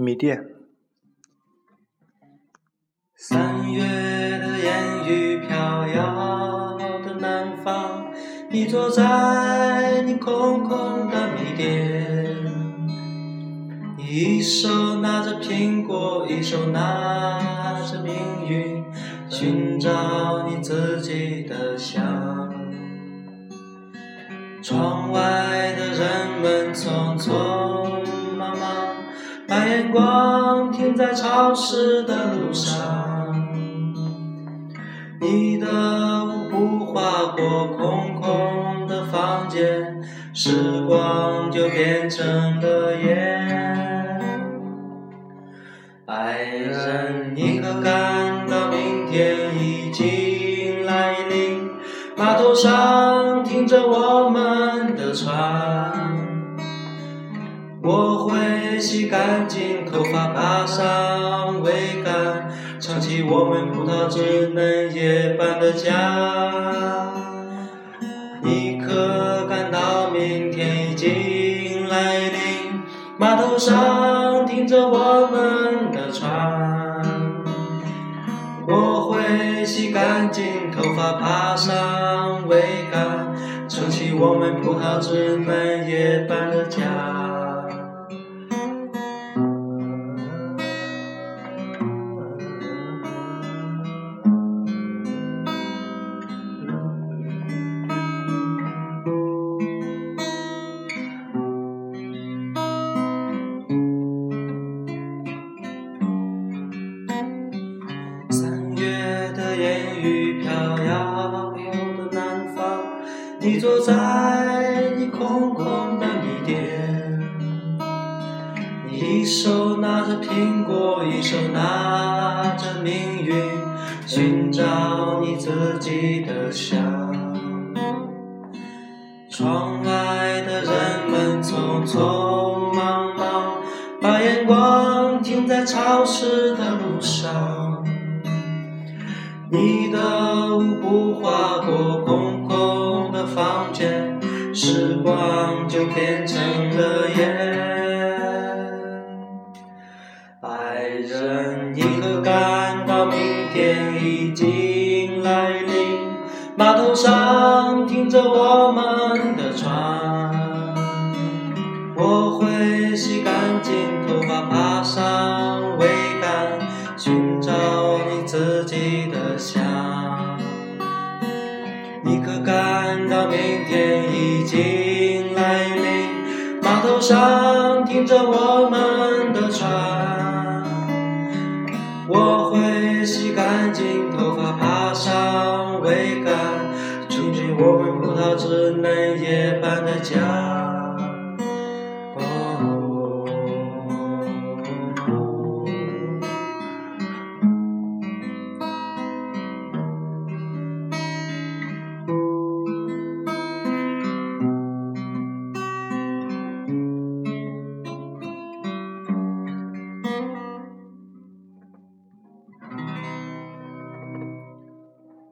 米店。三月的烟雨飘摇的南方，你坐在你空空的米店，你一手拿着苹果，一手拿着命运，寻找你自己的香。窗外的人眼光停在潮湿的路上。你的舞步划过空空的房间，时光就变成了烟。爱人，你可感到明天已经来临？码头上停着我们的船，我会洗干净头发，爬上桅杆，唱起我们葡萄枝嫩叶般的家。你可感到明天已经来临？码头上停着我们的船。我会洗干净头发，爬上桅杆，撑起我们葡萄枝嫩叶般的家。的烟雨飘摇的南方，你坐在你空空的米店，你一手拿着苹果，一手拿着命运，寻找你自己的香。窗外的人们匆匆忙忙，把眼光停在潮湿的路上。你的舞步划过空空的房间，时光就变成了烟。爱人，你可感到明天已经来临？码头上停着我们的船，我会洗干净头发，爬上桅杆，寻找自己的香。你可感到明天已经来临？码头上停着我们的船，我会洗干净头发，爬上桅杆，撑起我们葡萄枝嫩叶般的家。